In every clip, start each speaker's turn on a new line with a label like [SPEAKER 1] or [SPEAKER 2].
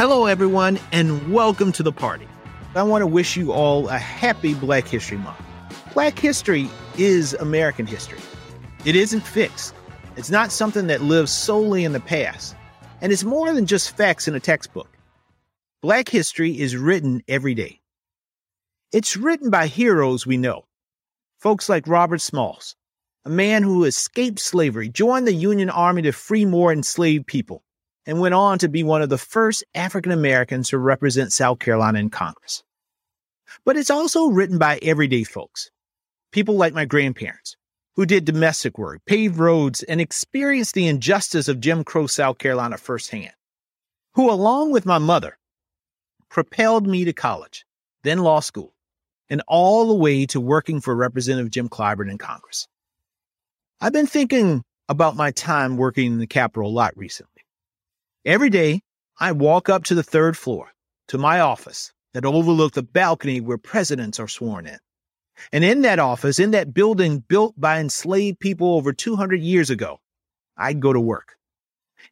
[SPEAKER 1] Hello, everyone, and welcome to the party. I want to wish you all a happy Black History Month. Black history is American history. It isn't fixed, it's not something that lives solely in the past, and it's more than just facts in a textbook. Black history is written every day. It's written by heroes we know, folks like Robert Smalls, a man who escaped slavery, joined the Union Army to free more enslaved people, and went on to be one of the first African Americans to represent South Carolina in Congress. But it's also written by everyday folks, people like my grandparents, who did domestic work, paved roads, and experienced the injustice of Jim Crow South Carolina firsthand, who, along with my mother, propelled me to college, then law school, and all the way to working for Representative Jim Clyburn in Congress. I've been thinking about my time working in the Capitol a lot recently. Every day, I walk up to the third floor, to my office that overlook the balcony where presidents are sworn in. And in that office, in that building built by enslaved people over 200 years ago, I'd go to work.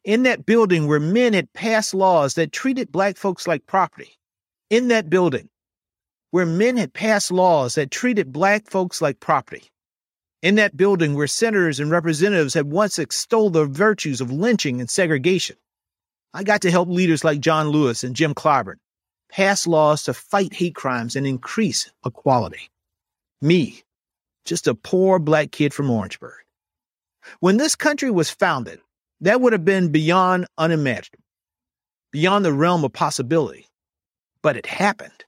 [SPEAKER 1] In that building where men had passed laws that treated black folks like property. In that building where men had passed laws that treated black folks like property in that building where senators and representatives had once extolled the virtues of lynching and segregation. I got to help leaders like John Lewis and Jim Clyburn pass laws to fight hate crimes and increase equality. Me, just a poor black kid from Orangeburg. When this country was founded, that would have been beyond unimaginable, beyond the realm of possibility. But it happened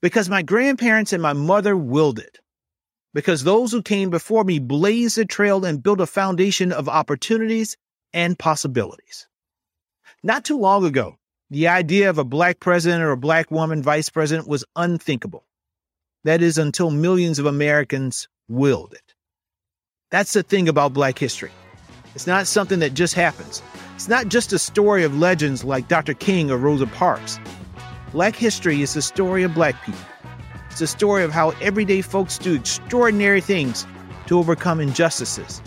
[SPEAKER 1] because my grandparents and my mother willed it because those who came before me blazed a trail and built a foundation of opportunities and possibilities. Not too long ago, the idea of a black president or a black woman vice president was unthinkable. That is until millions of Americans willed it. That's the thing about black history. It's not something that just happens. It's not just a story of legends like Dr. King or Rosa Parks. Black history is the story of black people it's a story of how everyday folks do extraordinary things to overcome injustices,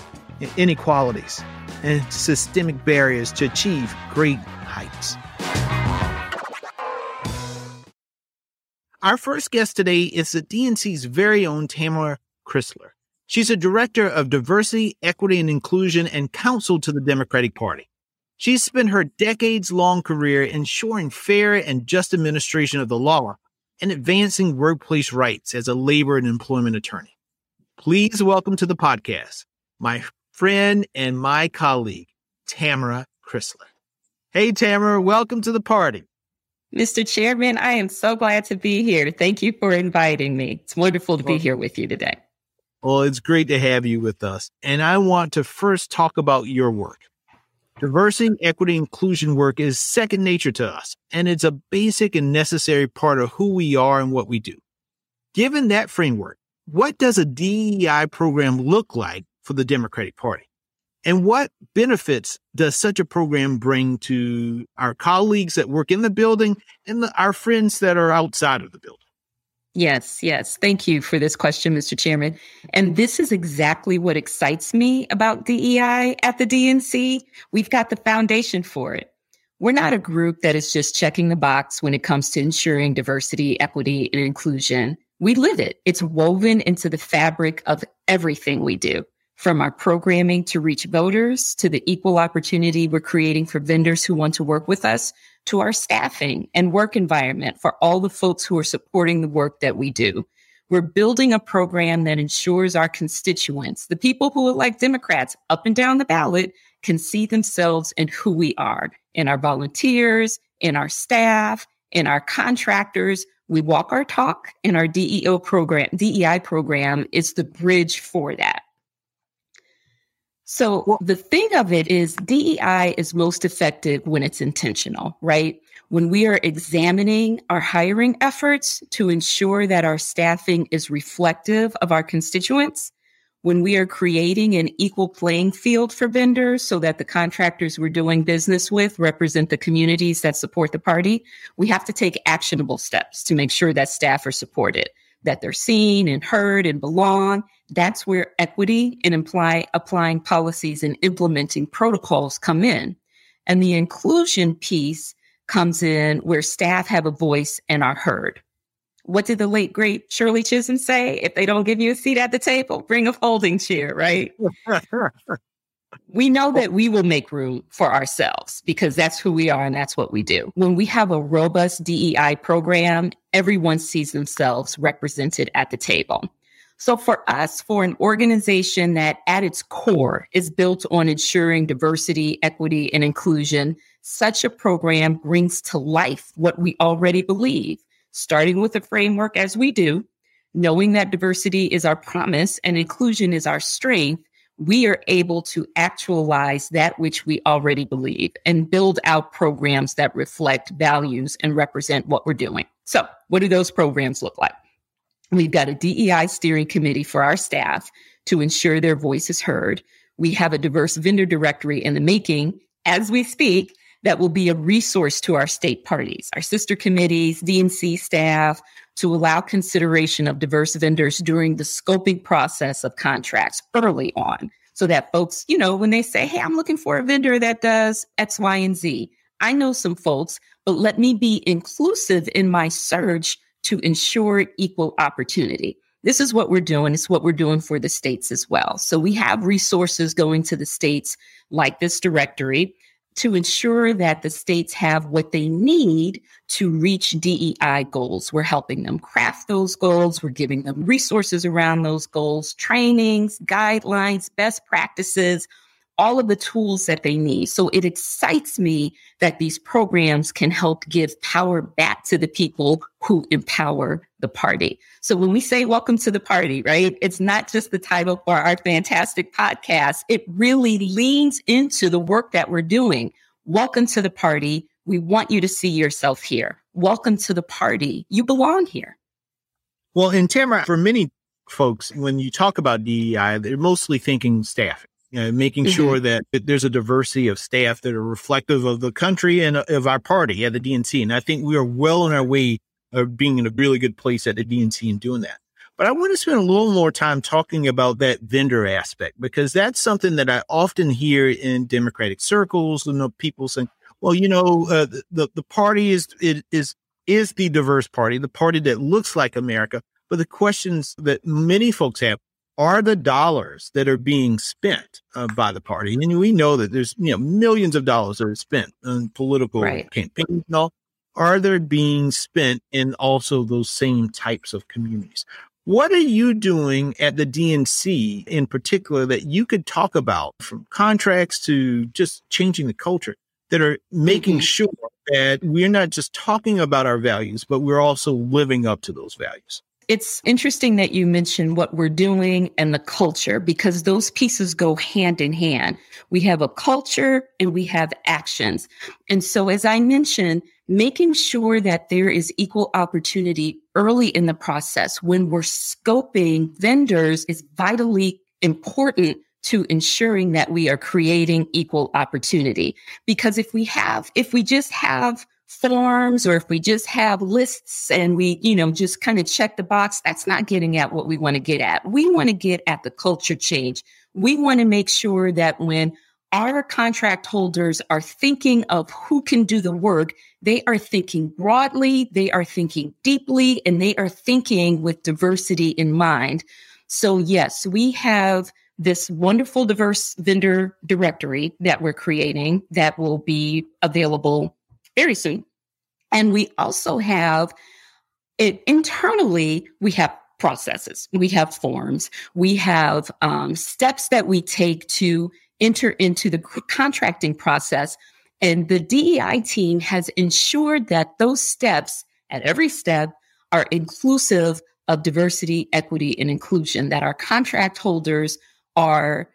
[SPEAKER 1] inequalities, and systemic barriers to achieve great heights. Our first guest today is the DNC's very own Tamara Chrisler. She's a director of diversity, equity, and inclusion and counsel to the Democratic Party. She's spent her decades long career ensuring fair and just administration of the law and advancing workplace rights as a labor and employment attorney. Please welcome to the podcast my friend and my colleague, Tamara Chrisler. Hey, Tamara, welcome to the party.
[SPEAKER 2] Mr. Chairman, I am so glad to be here. Thank you for inviting me. It's wonderful to be here with you today.
[SPEAKER 1] Well, it's great to have you with us. And I want to first talk about your work. Diversity, equity, inclusion work is second nature to us, and it's a basic and necessary part of who we are and what we do. Given that framework, what does a DEI program look like for the Democratic Party? And what benefits does such a program bring to our colleagues that work in the building and the, our friends that are outside of the building?
[SPEAKER 2] Yes, yes. Thank you for this question, Mr. Chairman. And this is exactly what excites me about DEI at the DNC. We've got the foundation for it. We're not a group that is just checking the box when it comes to ensuring diversity, equity, and inclusion. We live it. It's woven into the fabric of everything we do from our programming to reach voters to the equal opportunity we're creating for vendors who want to work with us to our staffing and work environment for all the folks who are supporting the work that we do. We're building a program that ensures our constituents, the people who are like Democrats up and down the ballot, can see themselves in who we are, in our volunteers, in our staff, in our contractors. We walk our talk, and our DEO program, DEI program is the bridge for that. So well, the thing of it is DEI is most effective when it's intentional, right? When we are examining our hiring efforts to ensure that our staffing is reflective of our constituents, when we are creating an equal playing field for vendors so that the contractors we're doing business with represent the communities that support the party, we have to take actionable steps to make sure that staff are supported that they're seen and heard and belong. That's where equity and imply applying policies and implementing protocols come in. And the inclusion piece comes in where staff have a voice and are heard. What did the late great Shirley Chisholm say? If they don't give you a seat at the table, bring a folding chair, right? we know that we will make room for ourselves because that's who we are and that's what we do. When we have a robust DEI program, everyone sees themselves represented at the table. So for us, for an organization that at its core is built on ensuring diversity, equity, and inclusion, such a program brings to life what we already believe, starting with a framework as we do, knowing that diversity is our promise and inclusion is our strength. We are able to actualize that which we already believe and build out programs that reflect values and represent what we're doing. So, what do those programs look like? We've got a DEI steering committee for our staff to ensure their voice is heard. We have a diverse vendor directory in the making as we speak that will be a resource to our state parties, our sister committees, DNC staff to allow consideration of diverse vendors during the scoping process of contracts early on so that folks, you know, when they say, Hey, I'm looking for a vendor that does X, Y, and Z. I know some folks, but let me be inclusive in my search to ensure equal opportunity. This is what we're doing. It's what we're doing for the states as well. So we have resources going to the states like this directory to ensure that the states have what they need to reach DEI goals. We're helping them craft those goals. We're giving them resources around those goals, trainings, guidelines, best practices, all of the tools that they need. So it excites me that these programs can help give power back to the people who empower the party. So when we say welcome to the party, right? It's not just the title for our fantastic podcast. It really leans into the work that we're doing. Welcome to the party. We want you to see yourself here. Welcome to the party. You belong here.
[SPEAKER 1] Well, in Tamara, for many folks, when you talk about DEI, they're mostly thinking staffing you know, making mm-hmm. sure that, that, there's a diversity of staff that are reflective of the country and of our party at the DNC. And I think we are well on our way of being in a really good place at the DNC and doing that. But I want to spend a little more time talking about that vendor aspect because that's something that I often hear in Democratic circles. You know, people saying, "Well, you know, uh, the the party is it is is the diverse party, the party that looks like America." But the questions that many folks have are the dollars that are being spent uh, by the party. And we know that there's you know millions of dollars that are spent on political right. campaigns and all. Are they being spent in also those same types of communities? What are you doing at the DNC in particular that you could talk about from contracts to just changing the culture that are making mm-hmm. sure that we're not just talking about our values, but we're also living up to those values?
[SPEAKER 2] It's interesting that you mentioned what we're doing and the culture because those pieces go hand in hand. We have a culture and we have actions. And so, as I mentioned, making sure that there is equal opportunity early in the process when we're scoping vendors is vitally important to ensuring that we are creating equal opportunity. Because if we have, if we just have forms or if we just have lists and we, you know, just kind of check the box, that's not getting at what we want to get at. We want to get at the culture change. We want to make sure that when our contract holders are thinking of who can do the work, they are thinking broadly, they are thinking deeply, and they are thinking with diversity in mind. So, yes, we have this wonderful diverse vendor directory that we're creating that will be available very soon. And we also have it internally, we have processes, we have forms, we have um, steps that we take to enter into the contracting process. And the DEI team has ensured that those steps at every step are inclusive of diversity, equity, and inclusion, that our contract holders are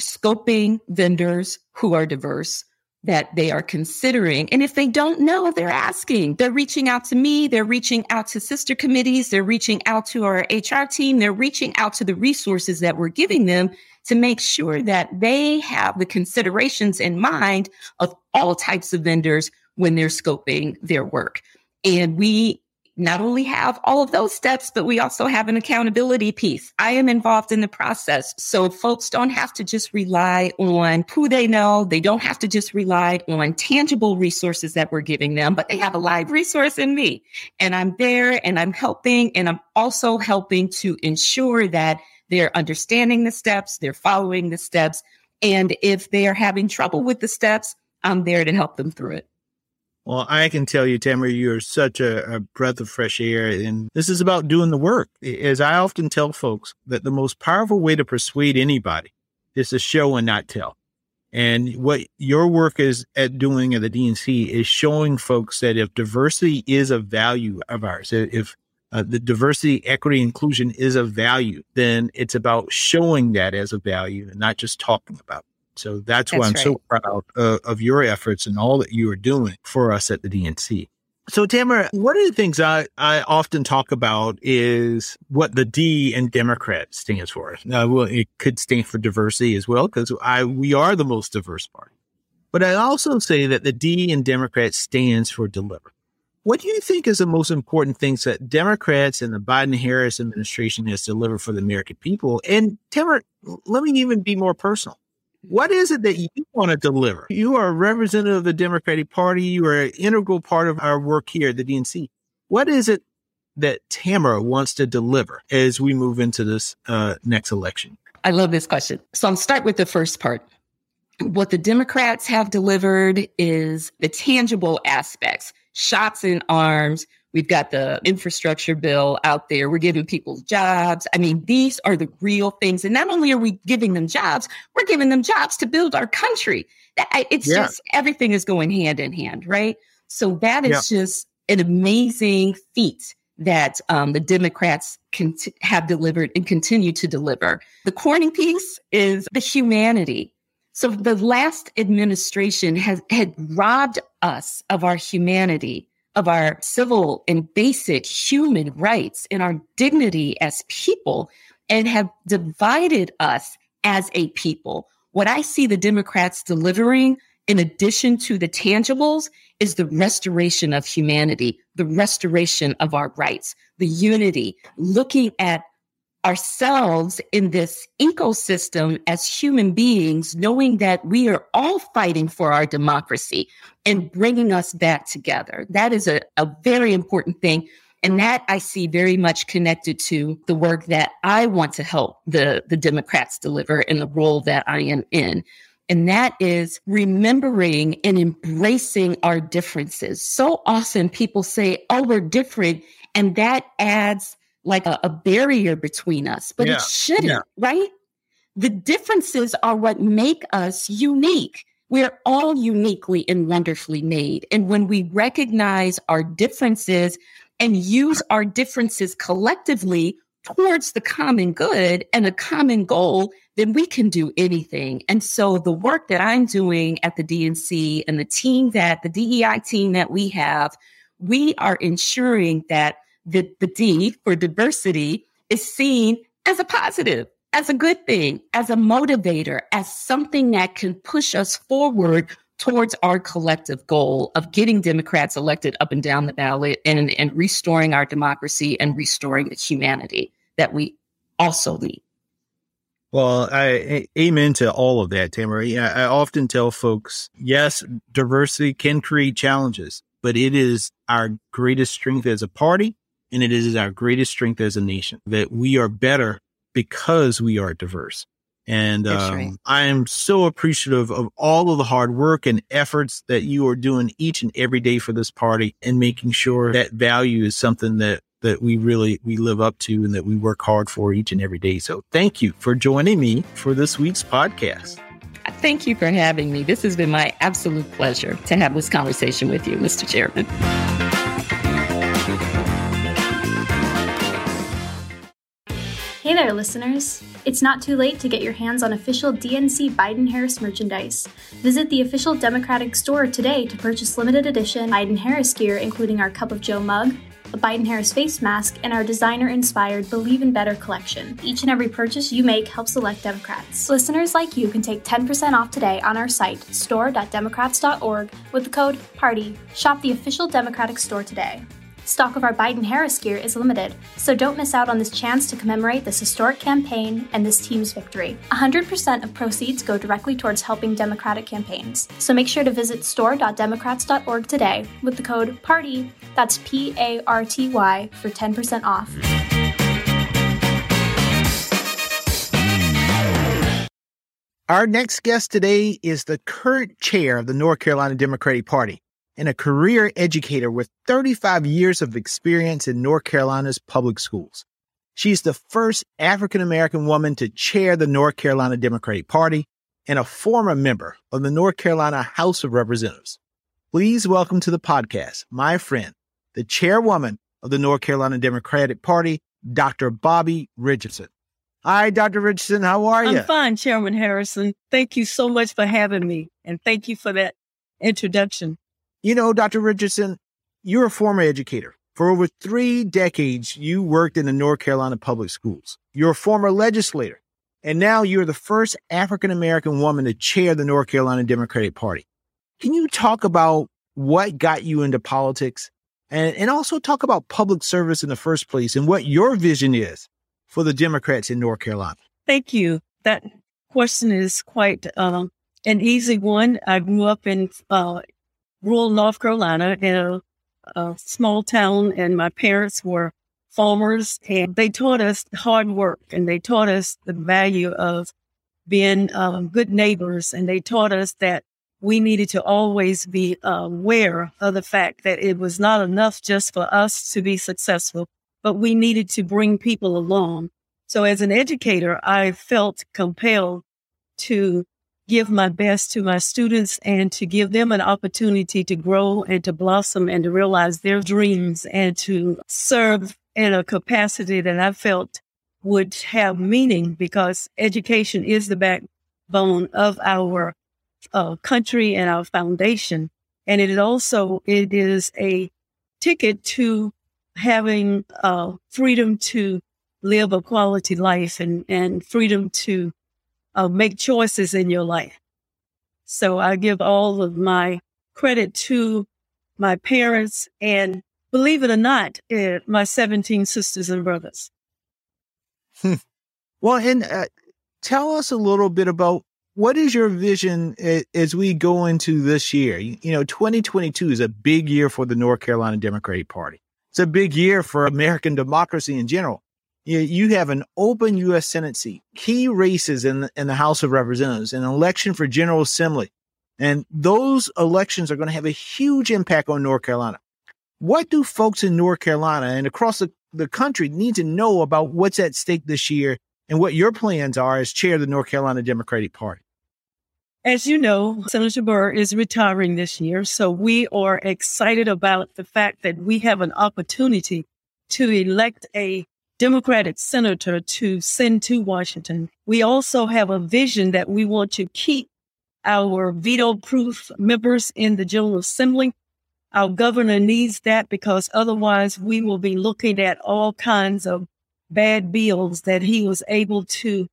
[SPEAKER 2] scoping vendors who are diverse, that they are considering. And if they don't know, they're asking. They're reaching out to me. They're reaching out to sister committees. They're reaching out to our HR team. They're reaching out to the resources that we're giving them to make sure that they have the considerations in mind of all types of vendors when they're scoping their work. And we not only have all of those steps, but we also have an accountability piece. I am involved in the process. So folks don't have to just rely on who they know. They don't have to just rely on tangible resources that we're giving them, but they have a live resource in me. And I'm there and I'm helping. And I'm also helping to ensure that they're understanding the steps, they're following the steps. And if they are having trouble with the steps, I'm there to help them through it.
[SPEAKER 1] Well, I can tell you, Tamara, you're such a, a, breath of fresh air. And this is about doing the work. As I often tell folks, that the most powerful way to persuade anybody is to show and not tell. And what your work is at doing at the DNC is showing folks that if diversity is a value of ours, if uh, the diversity, equity, inclusion is a value, then it's about showing that as a value and not just talking about. So that's, that's why I'm right. so proud uh, of your efforts and all that you are doing for us at the DNC. So, Tamara, one of the things I, I often talk about is what the D in Democrat stands for. Now, well, it could stand for diversity as well, because I we are the most diverse party. But I also say that the D in Democrat stands for deliver. What do you think is the most important things that Democrats and the Biden Harris administration has delivered for the American people? And Tamara, let me even be more personal. What is it that you want to deliver? You are a representative of the Democratic Party. You are an integral part of our work here at the DNC. What is it that Tamara wants to deliver as we move into this uh, next election?
[SPEAKER 2] I love this question. So I'll start with the first part. What the Democrats have delivered is the tangible aspects, shots in arms, We've got the infrastructure bill out there. We're giving people jobs. I mean, these are the real things. And not only are we giving them jobs, we're giving them jobs to build our country. It's yeah. just everything is going hand in hand, right? So that is yeah. just an amazing feat that um, the Democrats can have delivered and continue to deliver. The corny piece is the humanity. So the last administration has had robbed us of our humanity of our civil and basic human rights and our dignity as people and have divided us as a people. What I see the Democrats delivering, in addition to the tangibles, is the restoration of humanity, the restoration of our rights, the unity, looking at ourselves in this ecosystem as human beings, knowing that we are all fighting for our democracy and bringing us back together. That is a, a very important thing. And that I see very much connected to the work that I want to help the, the Democrats deliver in the role that I am in. And that is remembering and embracing our differences. So often people say, oh, we're different. And that adds like a, a barrier between us, but yeah. it shouldn't, yeah. right? The differences are what make us unique. We're all uniquely and wonderfully made. And when we recognize our differences and use our differences collectively towards the common good and a common goal, then we can do anything. And so the work that I'm doing at the DNC and the team that the DEI team that we have, we are ensuring that the, the D for diversity is seen as a positive, as a good thing, as a motivator, as something that can push us forward towards our collective goal of getting Democrats elected up and down the ballot and, and restoring our democracy and restoring the humanity that we also need.
[SPEAKER 1] Well, I amen to all of that, Tamara. I often tell folks, yes, diversity can create challenges, but it is our greatest strength as a party and it is our greatest strength as a nation that we are better because we are diverse. And um, right. I am so appreciative of all of the hard work and efforts that you are doing each and every day for this party and making sure that value is something that that we really we live up to and that we work hard for each and every day. So thank you for joining me for this week's podcast.
[SPEAKER 2] Thank you for having me. This has been my absolute pleasure to have this conversation with you, Mr. Chairman.
[SPEAKER 3] There, listeners! It's not too late to get your hands on official DNC Biden Harris merchandise. Visit the official Democratic store today to purchase limited edition Biden Harris gear, including our Cup of Joe mug, a Biden Harris face mask, and our designer inspired Believe in Better collection. Each and every purchase you make helps elect Democrats. Listeners like you can take 10% off today on our site, store.democrats.org, with the code PARTY. Shop the official Democratic store today. Stock of our Biden Harris gear is limited, so don't miss out on this chance to commemorate this historic campaign and this team's victory. 100% of proceeds go directly towards helping Democratic campaigns, so make sure to visit store.democrats.org today with the code PARTY, that's P A R T Y, for 10% off.
[SPEAKER 1] Our next guest today is the current chair of the North Carolina Democratic Party and a career educator with 35 years of experience in North Carolina's public schools. She's the first African American woman to chair the North Carolina Democratic Party and a former member of the North Carolina House of Representatives. Please welcome to the podcast my friend, the chairwoman of the North Carolina Democratic Party, Dr. Bobbie Richardson. Hi, Dr. Richardson. How are you?
[SPEAKER 4] I'm fine, Chairman Harrison. Thank you so much for having me. And thank you for that introduction.
[SPEAKER 1] You know, Dr. Richardson, you're a former educator. For over three decades, you worked in the North Carolina public schools. You're a former legislator. And now you're the first African American woman to chair the North Carolina Democratic Party. Can you talk about what got you into politics and, and also talk about public service in the first place and what your vision is for the Democrats in North Carolina?
[SPEAKER 4] Thank you. That question is quite um, an easy one. I grew up in uh, rural North Carolina in a, a, small town, and my parents were farmers, and they taught us hard work, and they taught us the value of being um, good neighbors, and they taught us that we needed to always be aware of the fact that it was not enough just for us to be successful, but we needed to bring people along. So as an educator, I felt compelled to give my best to my students and to give them an opportunity to grow and to blossom and to realize their dreams and to serve in a capacity that I felt would have meaning because education is the backbone of our uh, country and our foundation. And it also, it is a ticket to having uh, freedom to live a quality life and, and freedom to uh, make choices in your life. So I give all of my credit to my parents and believe it or not, uh, my 17 sisters and brothers.
[SPEAKER 1] Hmm. well, and uh, tell us a little bit about what is your vision as we go into this year? You know, 2022 is a big year for the North Carolina Democratic Party. It's a big year for American democracy in general. You, you have an open U.S. Senate seat, key races in the, in the House of Representatives, an election for General Assembly. And those elections are going to have a huge impact on North Carolina. What do folks in North Carolina and across the, the country need to know about what's at stake this year and what your plans are as chair of the North Carolina Democratic Party?
[SPEAKER 4] As you know, Senator Burr is retiring this year. So we are excited about the fact that we have an opportunity to elect a Democratic senator to send to Washington. We also have a vision that we want to keep our veto proof members in the General Assembly. Our governor needs that because otherwise we will be looking at all kinds of bad bills that he was able to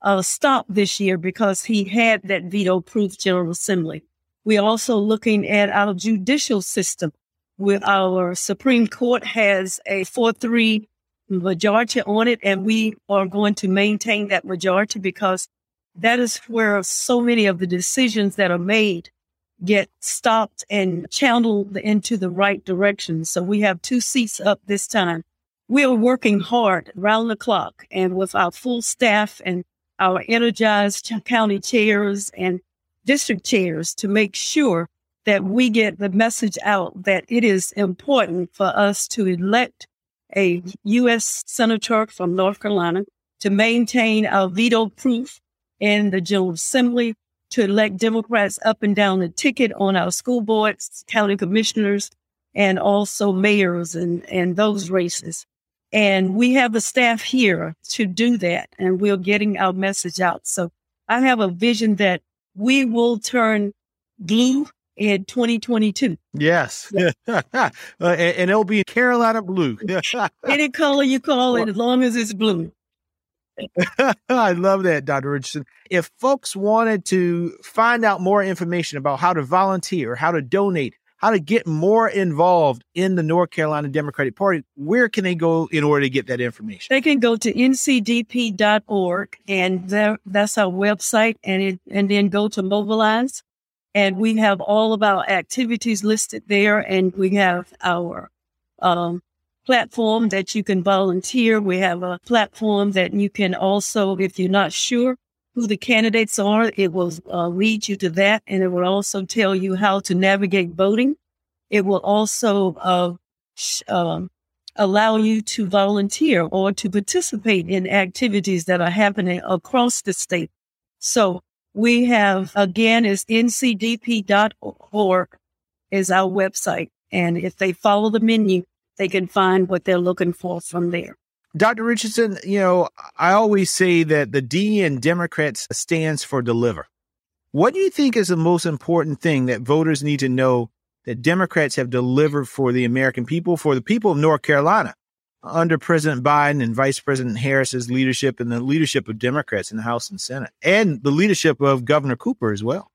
[SPEAKER 4] uh, stop this year because he had that veto proof General Assembly. We're also looking at our judicial system with our Supreme Court has a 4 3 majority on it, and we are going to maintain that majority because that is where so many of the decisions that are made get stopped and channeled into the right direction. So we have two seats up this time. We are working hard around the clock and with our full staff and our energized county chairs and district chairs to make sure that we get the message out that it is important for us to elect a U.S. Senator from North Carolina to maintain our veto proof in the General Assembly, to elect Democrats up and down the ticket on our school boards, county commissioners, and also mayors and, and those races. And we have the staff here to do that. And we're getting our message out. So I have a vision that we will turn blue in 2022.
[SPEAKER 1] Yes. Yeah. uh, and, and, it'll be Carolina blue.
[SPEAKER 4] Any color you call it, as long as it's blue.
[SPEAKER 1] I love that, Dr. Richardson. If folks wanted to find out more information about how to volunteer, how to donate, how to get more involved in the North Carolina Democratic Party, where can they go in order to get that information?
[SPEAKER 4] They can go to ncdp.org and that's our website and it, and then go to mobilize and we have all of our activities listed there and we have our um, platform that you can volunteer. We have a platform that you can also, if you're not sure, who the candidates are. It will uh, lead you to that, and it will also tell you how to navigate voting. It will also uh, sh- um, allow you to volunteer or to participate in activities that are happening across the state. So we have, again, is ncdp.org is our website. And if they follow the menu, they can find what they're looking for from there.
[SPEAKER 1] Dr. Richardson, you know, I always say that the D in Democrats stands for deliver. What do you think is the most important thing that voters need to know that Democrats have delivered for the American people, for the people of North Carolina, under President Biden and Vice President Harris's leadership and the leadership of Democrats in the House and Senate, and the leadership of Governor Cooper as well?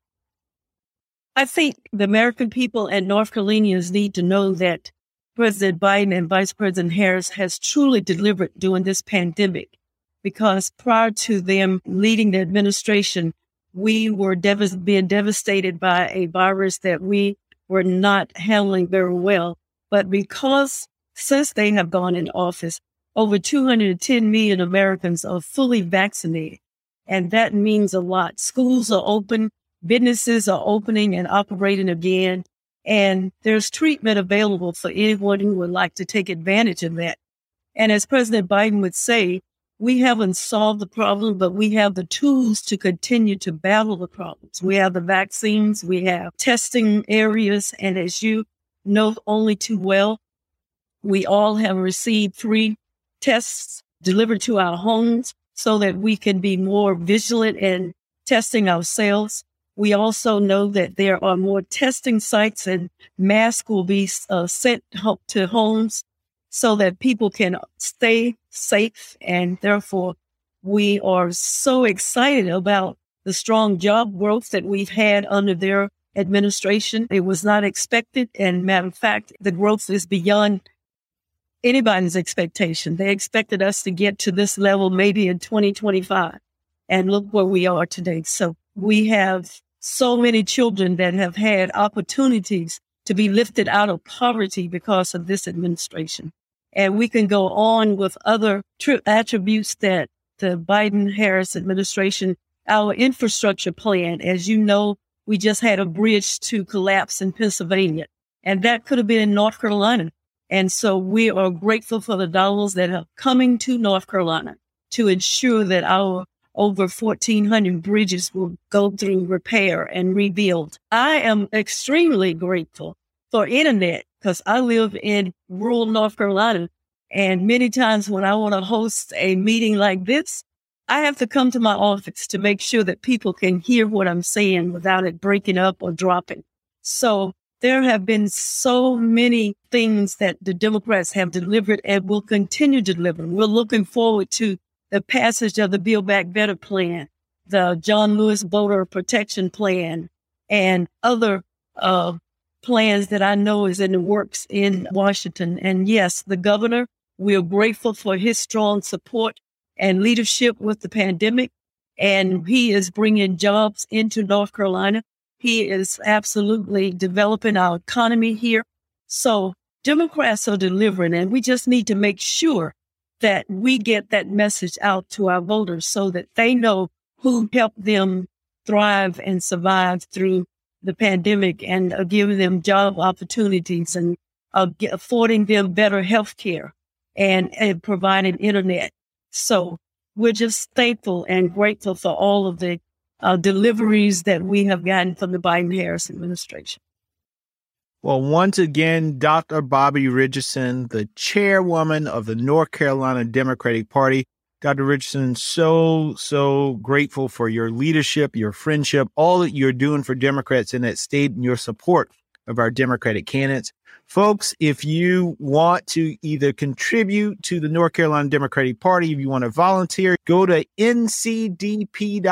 [SPEAKER 4] I think the American people and North Carolinians need to know that President Biden and Vice President Harris has truly delivered during this pandemic because prior to them leading the administration, we were dev- being devastated by a virus that we were not handling very well. But because since they have gone in office, over 210 million Americans are fully vaccinated. And that means a lot. Schools are open, businesses are opening and operating again. And there's treatment available for anyone who would like to take advantage of that. And as President Biden would say, we haven't solved the problem, but we have the tools to continue to battle the problems. We have the vaccines, we have testing areas. And as you know only too well, we all have received three tests delivered to our homes so that we can be more vigilant in testing ourselves. We also know that there are more testing sites and masks will be uh, sent to homes so that people can stay safe. And therefore, we are so excited about the strong job growth that we've had under their administration. It was not expected. And matter of fact, the growth is beyond anybody's expectation. They expected us to get to this level maybe in 2025. And look where we are today. So we have so many children that have had opportunities to be lifted out of poverty because of this administration. And we can go on with other tri- attributes that the Biden Harris administration, our infrastructure plan, as you know, we just had a bridge to collapse in Pennsylvania, and that could have been in North Carolina. And so we are grateful for the dollars that are coming to North Carolina to ensure that our over 1,400 bridges will go through repair and rebuild. I am extremely grateful for internet because I live in rural North Carolina. And many times when I want to host a meeting like this, I have to come to my office to make sure that people can hear what I'm saying without it breaking up or dropping. So there have been so many things that the Democrats have delivered and will continue to deliver. We're looking forward to the passage of the Build Back Better plan, the John Lewis Voter Protection Plan, and other uh, plans that I know is in the works in Washington. And yes, the governor, we are grateful for his strong support and leadership with the pandemic. And he is bringing jobs into North Carolina. He is absolutely developing our economy here. So Democrats are delivering, and we just need to make sure that we get that message out to our voters so that they know who helped them thrive and survive through the pandemic and uh, giving them job opportunities and uh, affording them better health care and, and providing internet. So we're just thankful and grateful for all of the uh, deliveries that we have gotten from the Biden Harris administration.
[SPEAKER 1] Well, once again, Dr. Bobbie Richardson, the chairwoman of the North Carolina Democratic Party. Dr. Richardson, so, so grateful for your leadership, your friendship, all that you're doing for Democrats in that state and your support of our Democratic candidates. Folks, if you want to either contribute to the North Carolina Democratic Party, if you want to volunteer, go to ncdp.org.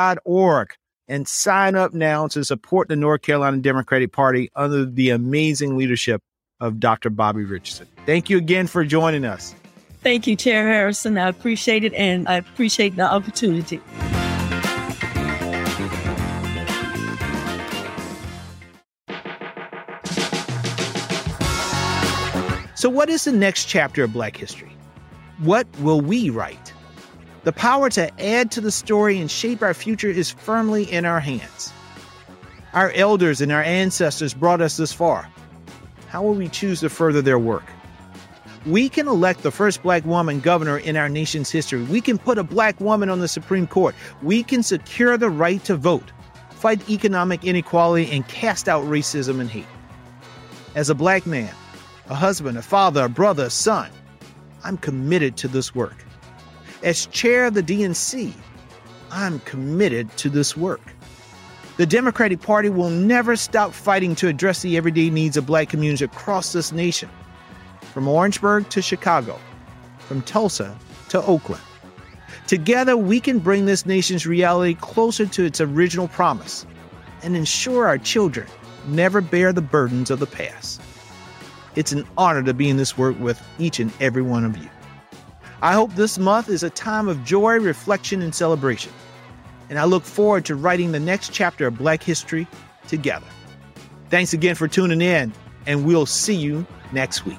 [SPEAKER 1] and sign up now to support the North Carolina Democratic Party under the amazing leadership of Dr. Bobbie Richardson. Thank you again for joining us.
[SPEAKER 4] Thank you, Chair Harrison. I appreciate it and I appreciate the opportunity.
[SPEAKER 1] So, what is the next chapter of Black history? What will we write? The power to add to the story and shape our future is firmly in our hands. Our elders and our ancestors brought us this far. How will we choose to further their work? We can elect the first black woman governor in our nation's history. We can put a black woman on the Supreme Court. We can secure the right to vote, fight economic inequality, and cast out racism and hate. As a black man, a husband, a father, a brother, a son. I'm committed to this work. As chair of the DNC, I'm committed to this work. The Democratic Party will never stop fighting to address the everyday needs of black communities across this nation, from Orangeburg to Chicago, from Tulsa to Oakland. Together, we can bring this nation's reality closer to its original promise and ensure our children never bear the burdens of the past. It's an honor to be in this work with each and every one of you. I hope this month is a time of joy, reflection, and celebration. And I look forward to writing the next chapter of Black history together. Thanks again for tuning in, and we'll see you next week.